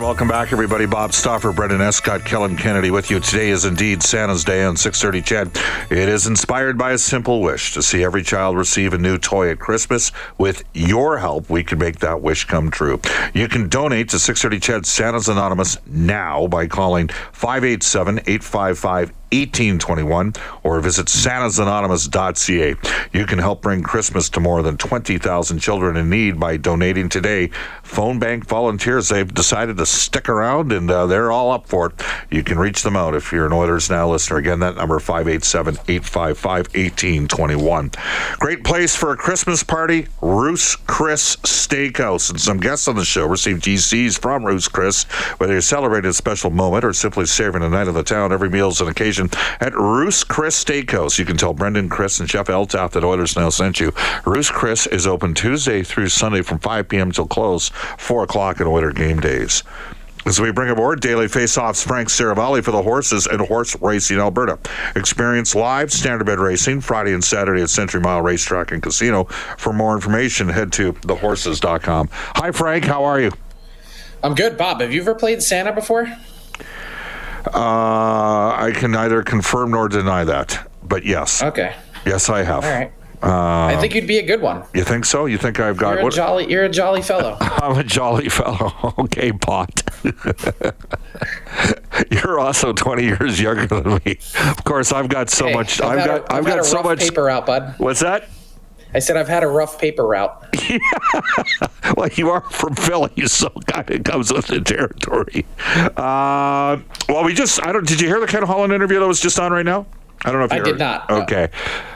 Welcome back, everybody. Bob Stauffer, Brendan Escott, Kellen Kennedy with you. Today is indeed Santa's Day on 630 CHED. It is inspired by a simple wish to see every child receive a new toy at Christmas. With your help, we can make that wish come true. You can donate to 630 CHED Santa's Anonymous now by calling 587 855 1821 or visit santasanonymous.ca. You can help bring Christmas to more than 20,000 children in need by donating today. Phone bank volunteers, they've decided to stick around and uh, they're all up for it. You can reach them out if you're an Oilers Now listener. Again, that number 587 855 1821. Great place for a Christmas party, Ruth's Chris Steakhouse. And some guests on the show received GCs from Ruth's Chris, whether you're celebrating a special moment or simply savoring a night of the town. Every meal is an occasion at Ruth's Chris Steakhouse. You can tell Brendan, Chris, and Chef Eltaf that Oilers Now sent you. Ruth's Chris is open Tuesday through Sunday from 5 p.m. till close, 4 o'clock on Oiler game days. As we bring aboard Daily Faceoffs, Frank Seravalli for the horses and horse racing Alberta. Experience live standardbred racing Friday and Saturday at Century Mile Racetrack and Casino. For more information, head to thehorses.com. Hi, Frank. How are you? I'm good, Bob. Have you ever played Santa before? Uh, I can neither confirm nor deny that, but yes. Okay. Yes, I have. All right. Uh, I think you'd be a good one. You think so? You think I've got you're a what? jolly? You're a jolly fellow. I'm a jolly fellow. okay, pot. you're also 20 years younger than me. Of course, I've got so Hey, much. I've I've got. I've I've had got a so rough much. paper route, bud. What's that? I said I've had a rough paper route. well, you are from Philly, so kind of comes with the territory. Uh, well, we just. I don't. Did you hear the Ken Holland interview that was just on right now? I don't know if you I heard. did not, no. Okay.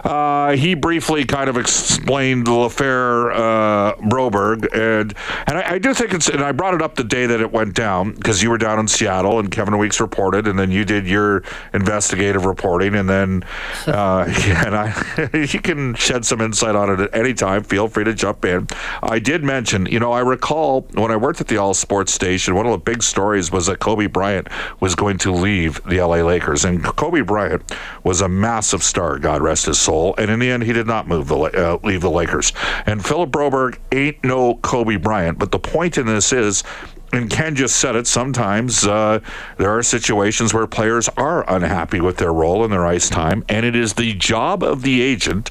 Uh, he briefly kind of explained the affair, uh, Broberg, and and I, I do think it's. And I brought it up the day that it went down because you were down in Seattle and Kevin Weeks reported, and then you did your investigative reporting, and then uh, yeah, and I you can shed some insight on it at any time. Feel free to jump in. I did mention, you know, I recall when I worked at the All Sports station, one of the big stories was that Kobe Bryant was going to leave the LA Lakers, and Kobe Bryant was a massive star, God rest his soul. And in the end, he did not move the uh, leave the Lakers. And Philip Broberg ain't no Kobe Bryant. But the point in this is. And Ken just said it. Sometimes uh, there are situations where players are unhappy with their role and their ice time, and it is the job of the agent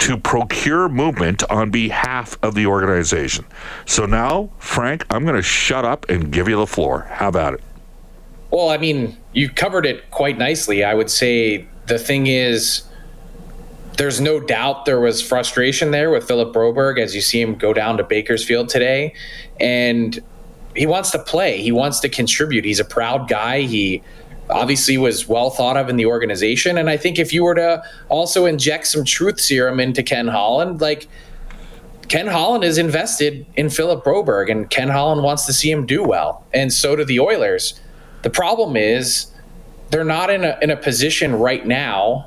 to procure movement on behalf of the organization. So now, Frank, I'm going to shut up and give you the floor. How about it? Well, I mean, you covered it quite nicely. I would say the thing is, there's no doubt there was frustration there with Philip Broberg as you see him go down to Bakersfield today. And he wants to play, he wants to contribute. He's a proud guy. He obviously was well thought of in the organization. And I think if you were to also inject some truth serum into Ken Holland, like, Ken Holland is invested in Philip Broberg, and Ken Holland wants to see him do well, and so do the Oilers. The problem is they're not in a in a position right now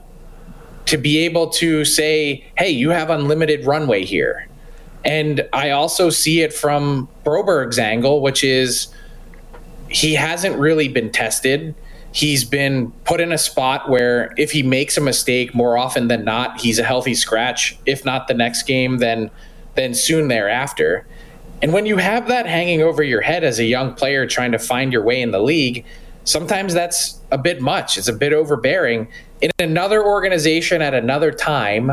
to be able to say, "Hey, you have unlimited runway here." And I also see it from Broberg's angle, which is he hasn't really been tested. He's been put in a spot where if he makes a mistake more often than not, he's a healthy scratch. If not the next game, then then soon thereafter. And when you have that hanging over your head as a young player trying to find your way in the league, sometimes that's a bit much. It's a bit overbearing. In another organization at another time,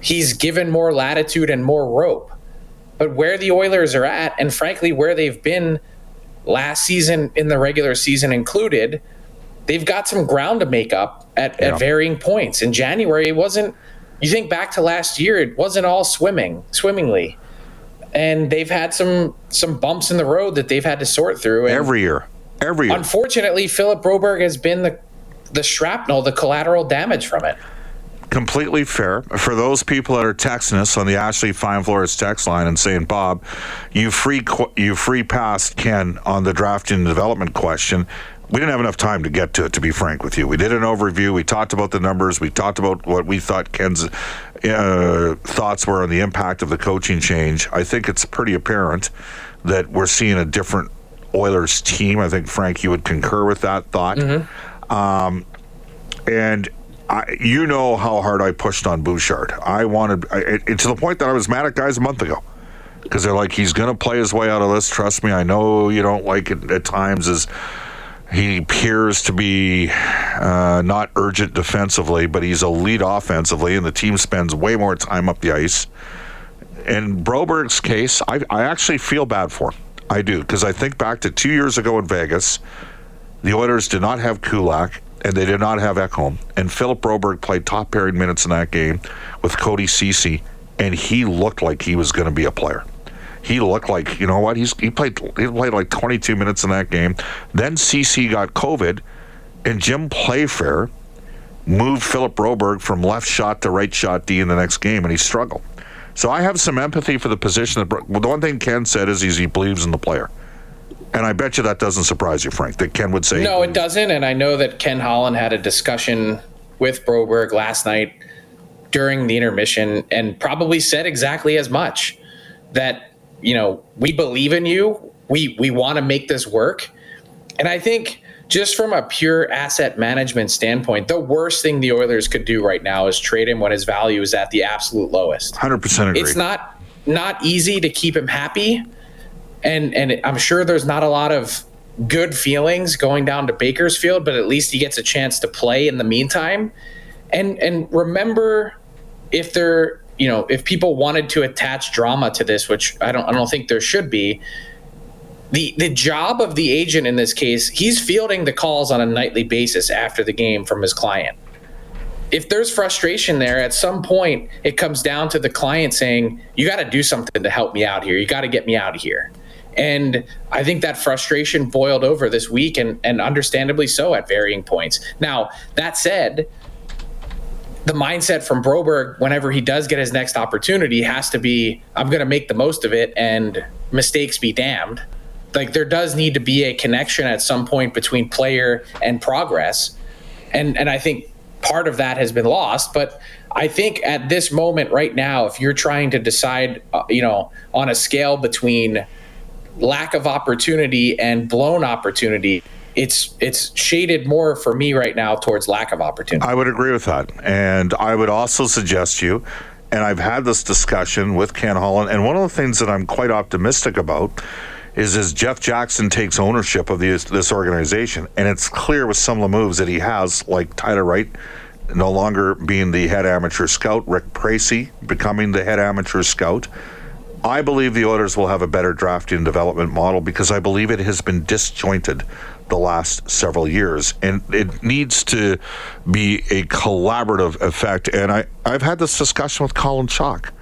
he's given more latitude and more rope. But where the Oilers are at, and frankly, where they've been last season in the regular season included, they've got some ground to make up at, yeah. at varying points. In January, it wasn't, you think back to last year, it wasn't all swimming, swimmingly. And they've had some some bumps in the road that they've had to sort through. And every year. Every year. Unfortunately, Philip Broberg has been the the shrapnel, the collateral damage from it completely fair. For those people that are texting us on the Ashley Fine Floors text line and saying, Bob, you free you free passed Ken on the drafting and development question. We didn't have enough time to get to it, to be frank with you. We did an overview. We talked about the numbers. We talked about what we thought Ken's uh, thoughts were on the impact of the coaching change. I think it's pretty apparent that we're seeing a different Oilers team. I think, Frank, you would concur with that thought. Mm-hmm. Um, and I, you know how hard I pushed on Bouchard. I wanted I, it, to the point that I was mad at guys a month ago because they're like, he's going to play his way out of this. Trust me, I know you don't like it at times. As he appears to be uh, not urgent defensively, but he's elite offensively, and the team spends way more time up the ice. In Broberg's case, I, I actually feel bad for him. I do because I think back to two years ago in Vegas. The Oilers did not have Kulak and they did not have Ekholm. And Philip Broberg played top pairing minutes in that game with Cody Ceci, and he looked like he was going to be a player. He looked like you know what he's he played he played like 22 minutes in that game. Then Ceci got COVID, and Jim Playfair moved Philip Broberg from left shot to right shot D in the next game, and he struggled. So I have some empathy for the position. That, well, the one thing Ken said is he believes in the player. And I bet you that doesn't surprise you, Frank, that Ken would say. No, it doesn't. And I know that Ken Holland had a discussion with Broberg last night during the intermission and probably said exactly as much that, you know, we believe in you. We, we want to make this work. And I think just from a pure asset management standpoint, the worst thing the Oilers could do right now is trade him when his value is at the absolute lowest. 100% agree. It's not not easy to keep him happy and and I'm sure there's not a lot of good feelings going down to Bakersfield, but at least he gets a chance to play in the meantime. And and remember, if there, you know, if people wanted to attach drama to this, which I don't, I don't think there should be. The, the job of the agent in this case, he's fielding the calls on a nightly basis after the game from his client. If there's frustration there, at some point it comes down to the client saying, You got to do something to help me out here. You got to get me out of here. And I think that frustration boiled over this week and, and understandably so at varying points. Now, that said, the mindset from Broberg, whenever he does get his next opportunity, has to be I'm going to make the most of it and mistakes be damned. Like there does need to be a connection at some point between player and progress. And, and I think part of that has been lost. But I think at this moment right now, if you're trying to decide, uh, you know, on a scale between lack of opportunity and blown opportunity it's it's shaded more for me right now towards lack of opportunity. I would agree with that, and I would also suggest you. And I've had this discussion with Ken Holland, and one of the things that I'm quite optimistic about is as Jeff Jackson takes ownership of this, this organization, and it's clear with some of the moves that he has, like Tyler Wright no longer being the head amateur scout, Rick Pracey becoming the head amateur scout. I believe the Oilers will have a better drafting development model because I believe it has been disjointed the last several years, and it needs to be a collaborative effect. And I, I've had this discussion with Colin Chaulk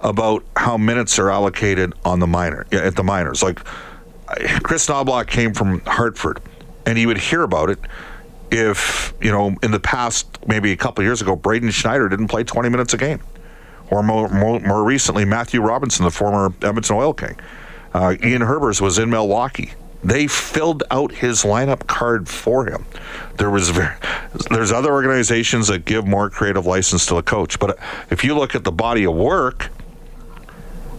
about how minutes are allocated on the minor at the minors. Like Chris Knoblauch came from Hartford, and he would hear about it if you know in the past maybe a couple years ago Braden Schneider didn't play 20 minutes a game or more, more, more recently, Matthew Robinson, the former Edmonton Oil King. Uh, Ian Herbers was in Milwaukee. They filled out his lineup card for him. There was very, there's other organizations that give more creative license to the coach, but if you look at the body of work,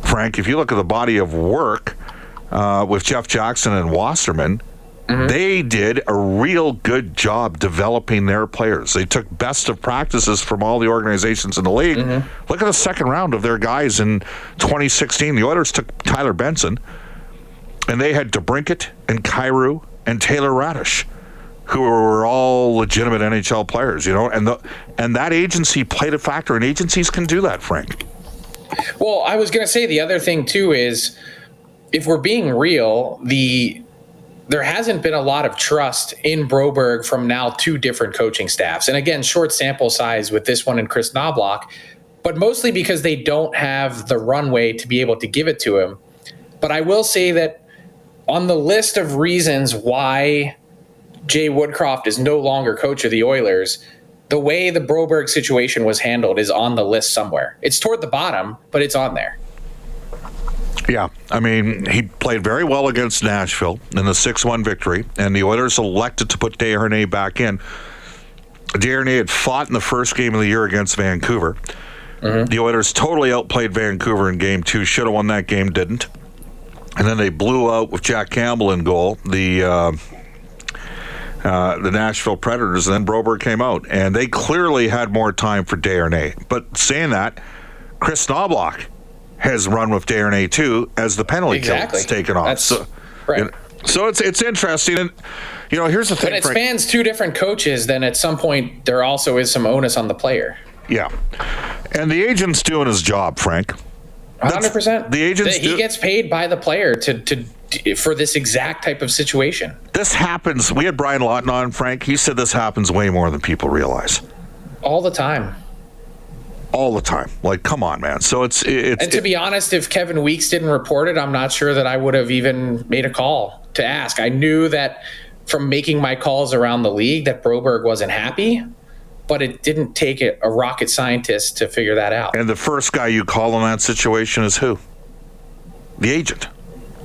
Frank, if you look at the body of work uh, with Jeff Jackson and Wasserman, Mm-hmm. They did a real good job developing their players. They took best of practices from all the organizations in the league. Mm-hmm. Look at the second round of their guys in 2016. The Oilers took Tyler Benson, and they had DeBrincat and Kyrou and Taylor Raddysh, who were all legitimate NHL players, you know, and the and that agency played a factor, and agencies can do that, Frank. Well, I was going to say the other thing too is if we're being real, the there hasn't been a lot of trust in Broberg from now two different coaching staffs. And again, short sample size with this one and Chris Knoblauch, but mostly because they don't have the runway to be able to give it to him. But I will say that on the list of reasons why Jay Woodcroft is no longer coach of the Oilers, the way the Broberg situation was handled is on the list somewhere. It's toward the bottom, but it's on there. Yeah, I mean, he played very well against Nashville in the 6 1 victory, and the Oilers elected to put Desharnais back in. Desharnais had fought in the first game of the year against Vancouver. Mm-hmm. The Oilers totally outplayed Vancouver in game two, should have won that game, didn't. And then they blew out with Jack Campbell in goal. The. Uh, uh, the Nashville Predators, and then Broberg came out, and they clearly had more time for Desharnais. But saying that, Chris Knoblauch has run with Desharnais too as the penalty exactly. kill is taken off. That's, so, right. You know, so it's it's interesting, and you know, here's the thing. When it spans two different coaches, then at some point there also is some onus on the player. Yeah, and the agent's doing his job, Frank. Hundred percent. The agent he do- gets paid by the player to to for this exact type of situation. This happens. We had Brian Lawton on, Frank. He said this happens way more than people realize. All the time all the time. Like, come on, man. So it's it's. And to it, be honest, if Kevin Weeks didn't report it, I'm not sure that I would have even made a call to ask. I knew that from making my calls around the league that Broberg wasn't happy, but it didn't take a, a rocket scientist to figure that out. And the first guy you call in that situation is who? The agent.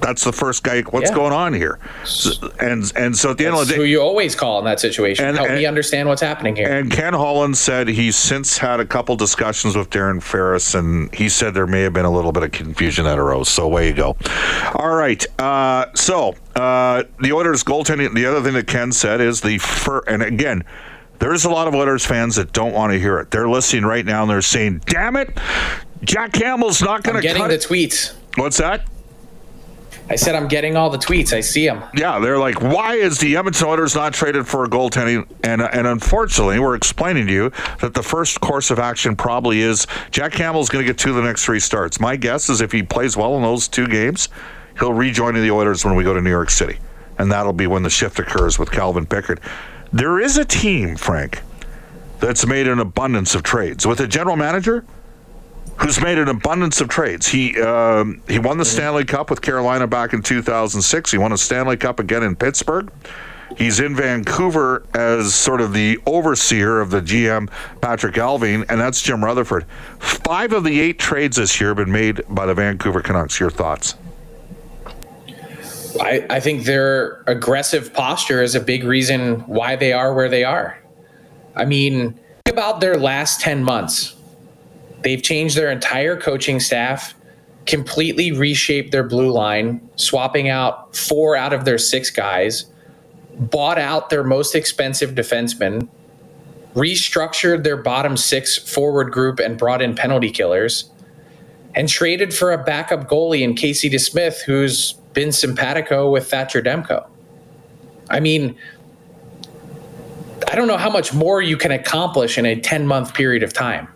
That's the first guy. What's yeah. going on here? And and so at the That's end of the day, who you always call in that situation. And, Help and, me understand what's happening here. And Ken Holland said he's since had a couple discussions with Darren Ferris, and he said there may have been a little bit of confusion that arose. So away you go. All right. Uh, so uh, the Oilers goaltending. The other thing that Ken said is the fir- and again. There's a lot of Oilers fans that don't want to hear it. They're listening right now and they're saying, "Damn it, Jack Campbell's not going to." Getting the tweets. What's that? I said I'm getting all the tweets. I see them. Yeah, they're like, why is the Edmonton Oilers not traded for a goaltending? And and unfortunately, we're explaining to you that the first course of action probably is Jack Campbell's going to get two of the next three starts. My guess is if he plays well in those two games, he'll rejoin the Oilers when we go to New York City, and that'll be when the shift occurs with Calvin Pickard. There is a team, Frank, that's made an abundance of trades with a general manager who's made an abundance of trades. He um, he won the Stanley Cup with Carolina back in 2006. He won a Stanley Cup again in Pittsburgh. He's in Vancouver as sort of the overseer of the GM, Patrick Allvin, and that's Jim Rutherford. Five of the eight trades this year have been made by the Vancouver Canucks. Your thoughts? I, I think their aggressive posture is a big reason why they are where they are. I mean, think about their last 10 months They've changed their entire coaching staff, completely reshaped their blue line, swapping out four out of their six guys, bought out their most expensive defenseman, restructured their bottom six forward group and brought in penalty killers, and traded for a backup goalie in Casey DeSmith, who's been simpatico with Thatcher Demko. I mean, I don't know how much more you can accomplish in a 10 month period of time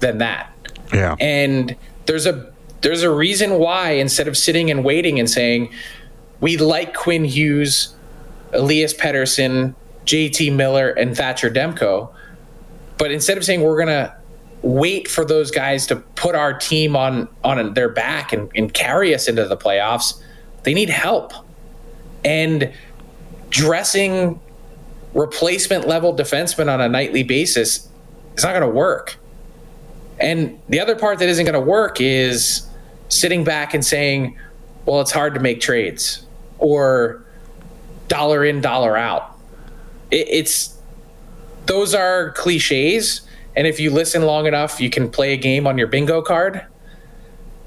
than that. Yeah. And there's a there's a reason why instead of sitting and waiting and saying we like Quinn Hughes, Elias Pettersson, JT Miller, and Thatcher Demko, but instead of saying we're gonna wait for those guys to put our team on on their back and, and carry us into the playoffs, they need help. And dressing replacement level defensemen on a nightly basis is not going to work. And the other part that isn't going to work is sitting back and saying, well, it's hard to make trades or dollar in, dollar out. It, it's those are cliches. And if you listen long enough, you can play a game on your bingo card.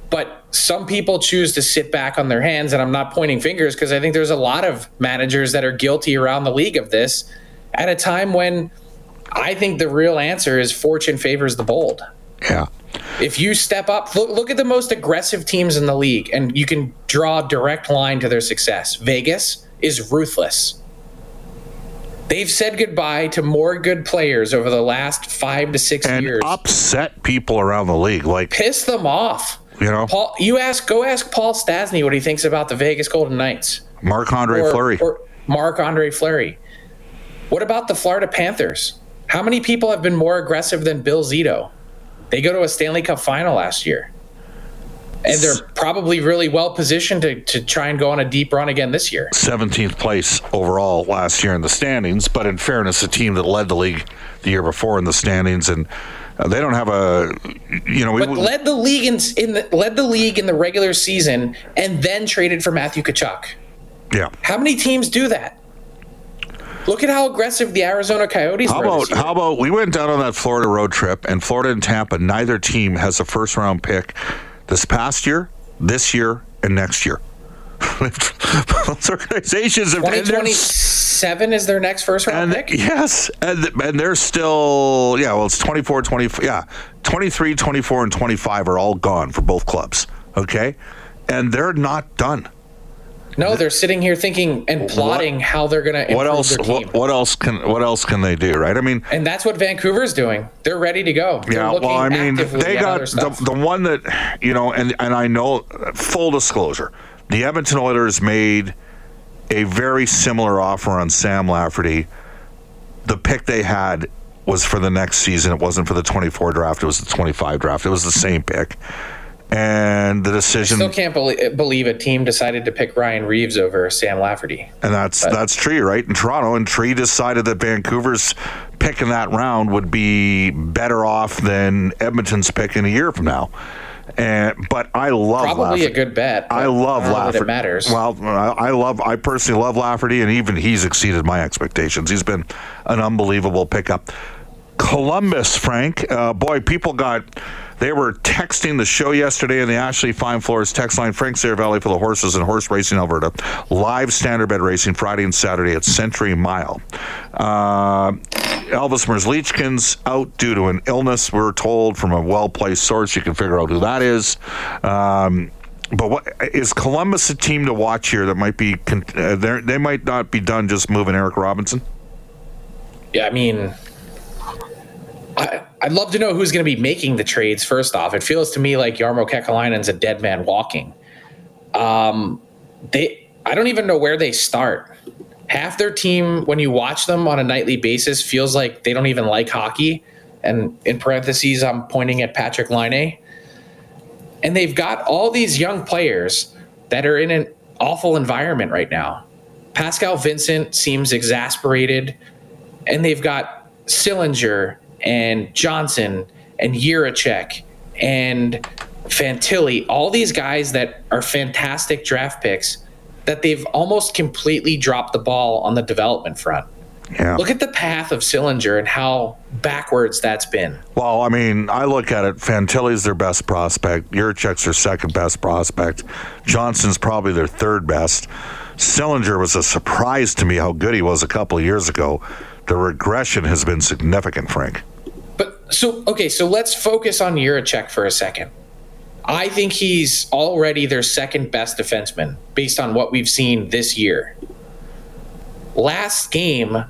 But some people choose to sit back on their hands, and I'm not pointing fingers because I think there's a lot of managers that are guilty around the league of this at a time when I think the real answer is fortune favors the bold. Yeah. If you step up, look, look at the most aggressive teams in the league, and you can draw a direct line to their success. Vegas is ruthless. They've said goodbye to more good players over the last five to six and years. upset people around the league. Like Piss them off. You know, Paul, you ask, go ask Paul Stastny what he thinks about the Vegas Golden Knights Marc Andre or, Fleury. or Marc Andre Fleury. What about the Florida Panthers? How many people have been more aggressive than Bill Zito? They go to a Stanley Cup final last year. And they're probably really well positioned to, to try and go on a deep run again this year. 17th place overall last year in the standings, but in fairness, a team that led the league the year before in the standings, and uh, they don't have a, you know, we, But led the league in, in the, led the league in the regular season and then traded for Matthew Tkachuk. yeah. How many teams do that? Look at how aggressive the Arizona Coyotes How were. about how about we went down on that Florida road trip, and Florida and Tampa, neither team has a first round pick this past year, this year, and next year. Those organizations have they're- 2027 is their next first round and pick? yes and, and they're still yeah well it's 24 24 yeah 23 24 and 25 are all gone for both clubs okay and they're not done No, they're sitting here thinking and plotting how they're going to improve what else their team. what, what else can what else can they do right i mean and that's what Vancouver's doing. They're ready to go. They're yeah looking well i mean they got the, the one that you know and and i know full disclosure the edmonton oilers made a very similar offer on sam lafferty the pick they had was for the next season. It wasn't for the 24 draft. It was the 25 draft. It was the same pick. And the decision, I Still can't belie- believe a team decided to pick Ryan Reaves over Sam Lafferty. and that's that's Tree, right? In Toronto, and Tree decided that Vancouver's pick in that round would be better off than Edmonton's pick in a year from now. And but I love Probably Lafferty. a good bet. I love Lafferty. It matters. Well, I I love. I personally love Lafferty, and even he's exceeded my expectations. He's been an unbelievable pickup. Columbus, Frank. Uh, boy, people got. They were texting the show yesterday in the Ashley Fine Floors text line. Frank Valley for the horses and horse racing Alberta. Live standardbred racing Friday and Saturday at Century Mile. Uh, Elvis Merzlikins out due to an illness. We're told from a well-placed source. You can figure out who that is. Um, but what is Columbus a team to watch here that might be? Uh, they might not be done just moving Eric Robinson. Yeah, I mean, I, I'd love to know who's going to be making the trades. First off, it feels to me like Jarmo Kekalainen's a dead man walking. Um, they, I don't even know where they start. Half their team, when you watch them on a nightly basis, feels like they don't even like hockey. And in parentheses, I'm pointing at Patrik Laine. And they've got all these young players that are in an awful environment right now. Pascal Vincent seems exasperated and they've got Sillinger and Johnson and Yuracek and Fantilli, all these guys that are fantastic draft picks that they've almost completely dropped the ball on the development front. Yeah. Look at the path of Sillinger and how backwards that's been. Well, I mean, I look at it. Fantilli's their best prospect. Jiricek's their second best prospect. Johnson's probably their third best. Sillinger was a surprise to me how good he was a couple of years ago. The regression has been significant, Frank. So okay, so let's focus on Jiricek for a second. I think he's already their second best defenseman based on what we've seen this year. Last game,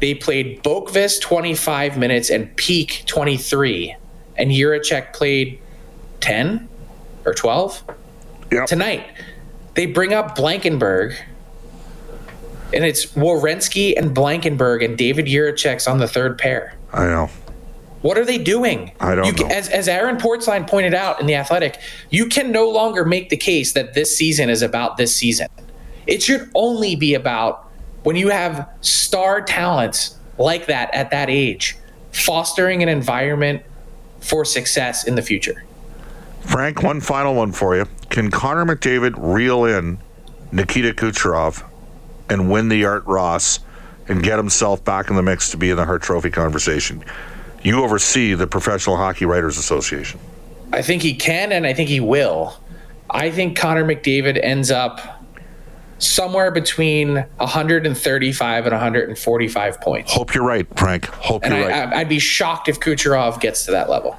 they played Boqvist 25 minutes and Peeke 23, and Jiricek played 10 or 12 Yep. tonight. They bring up Blankenburg, and it's Werenski and Blankenburg, and David Jiricek's on the third pair. I know. What are they doing? I don't you, know. As, as Aaron Portzline pointed out in The Athletic, you can no longer make the case that this season is about this season. It should only be about when you have star talents like that at that age, fostering an environment for success in the future. Frank, one final one for you. Can Connor McDavid reel in Nikita Kucherov and win the Art Ross and get himself back in the mix to be in the Hart Trophy conversation? You oversee the Professional Hockey Writers Association. I think he can, and I think he will. I think Connor McDavid ends up somewhere between 135 and 145 points. Hope you're right, Frank. Hope And you're I, right. I'd be shocked if Kucherov gets to that level.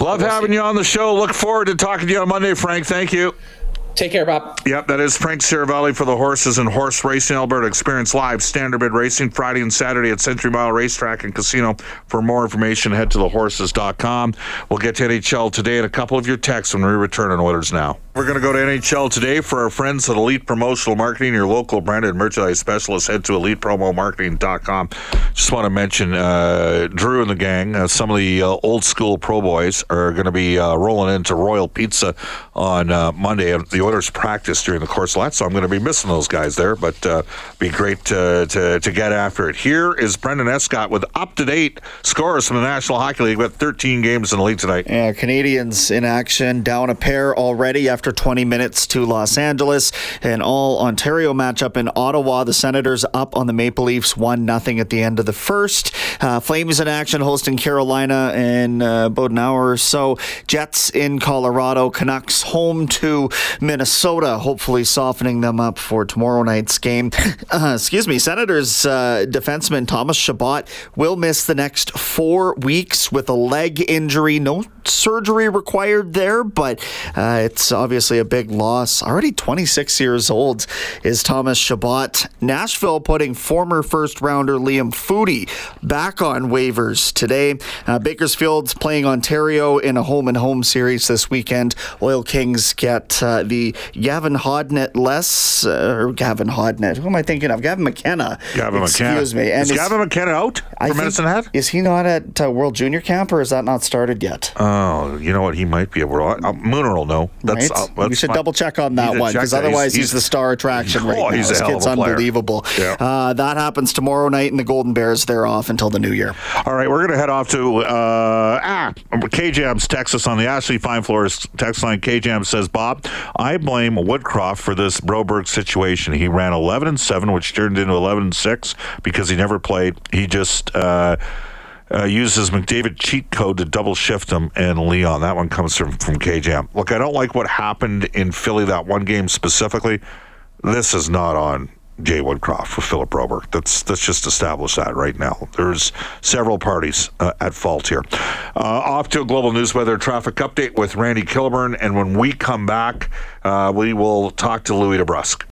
Love we'll having see. you on the show. Look forward to talking to you on Monday, Frank. Thank you. Take care, Bob. Yep, that is Frank Seravalli for the Horses and Horse Racing Alberta. Experience live standardbred racing Friday and Saturday at Century Mile Racetrack and Casino. For more information, head to thehorses.com. We'll get to NHL today and a couple of your texts when we return on Oilers Now. We're going to go to NHL today for our friends at Elite Promotional Marketing, your local branded merchandise specialist. Head to elitepromomarketing.com. Just want to mention uh, Drew and the gang, uh, some of the uh, old school pro boys are going to be uh, rolling into Royal Pizza on uh, Monday. The Oilers practice during the course of that, so I'm going to be missing those guys there, but uh, be great to, to, to get after it. Here is Brendan Escott with up to date scores from the National Hockey League. With 13 games in the league tonight. Yeah, Canadiens in action, down a pair already after 20 minutes to Los Angeles. An all Ontario matchup in Ottawa. The Senators up on the Maple Leafs 1 0 at the end of the first. Uh, Flames in action hosting Carolina in uh, about an hour or so. Jets in Colorado. Canucks home to Minnesota, hopefully softening them up for tomorrow night's game. Uh, excuse me. Senators uh, defenseman Thomas Chabot will miss the next four weeks with a leg injury. No surgery required there, but uh, it's obviously a big loss. Already 26 years old is Thomas Chabot. Nashville putting former first rounder Liam Foudy back on waivers today. Uh, Bakersfield's playing Ontario in a home and home series this weekend. Oil Kings get uh, the Gavin Hodnett less, uh, or Gavin Hodnett. Who am I thinking of? Gavin McKenna. Gavin McKenna. Excuse me. is Gavin McKenna out for Medicine Hat? Is he not at uh, World Junior Camp, or is that not started yet? Oh, you know what? He might be a world. Uh, Mooner will know. That's, right? We should double check on that one because otherwise he's, the star attraction right Oh, now. he's this kid's unbelievable. Yeah. Uh, that happens tomorrow night, and the Golden Bears they're off until the new year. All right, we're going to head off to uh, ah KJAM's Texas on the Ashley Fine Floors text line. KJAM says, Bob, I blame Woodcroft for this Broberg situation. He ran 11 and 7, which turned into 11 and 6 because he never played. He just. Uh, uh, uses McDavid cheat code to double shift him and Leon. That one comes from from KJAM. Look, I don't like what happened in Philly that one game specifically. This is not on Jay Woodcroft for Philip Broberg. That's let's just establish that right now. There's several parties uh, at fault here. Uh, off to a global news weather traffic update with Randy Kilburn, and when we come back, uh, we will talk to Louis DeBrusk.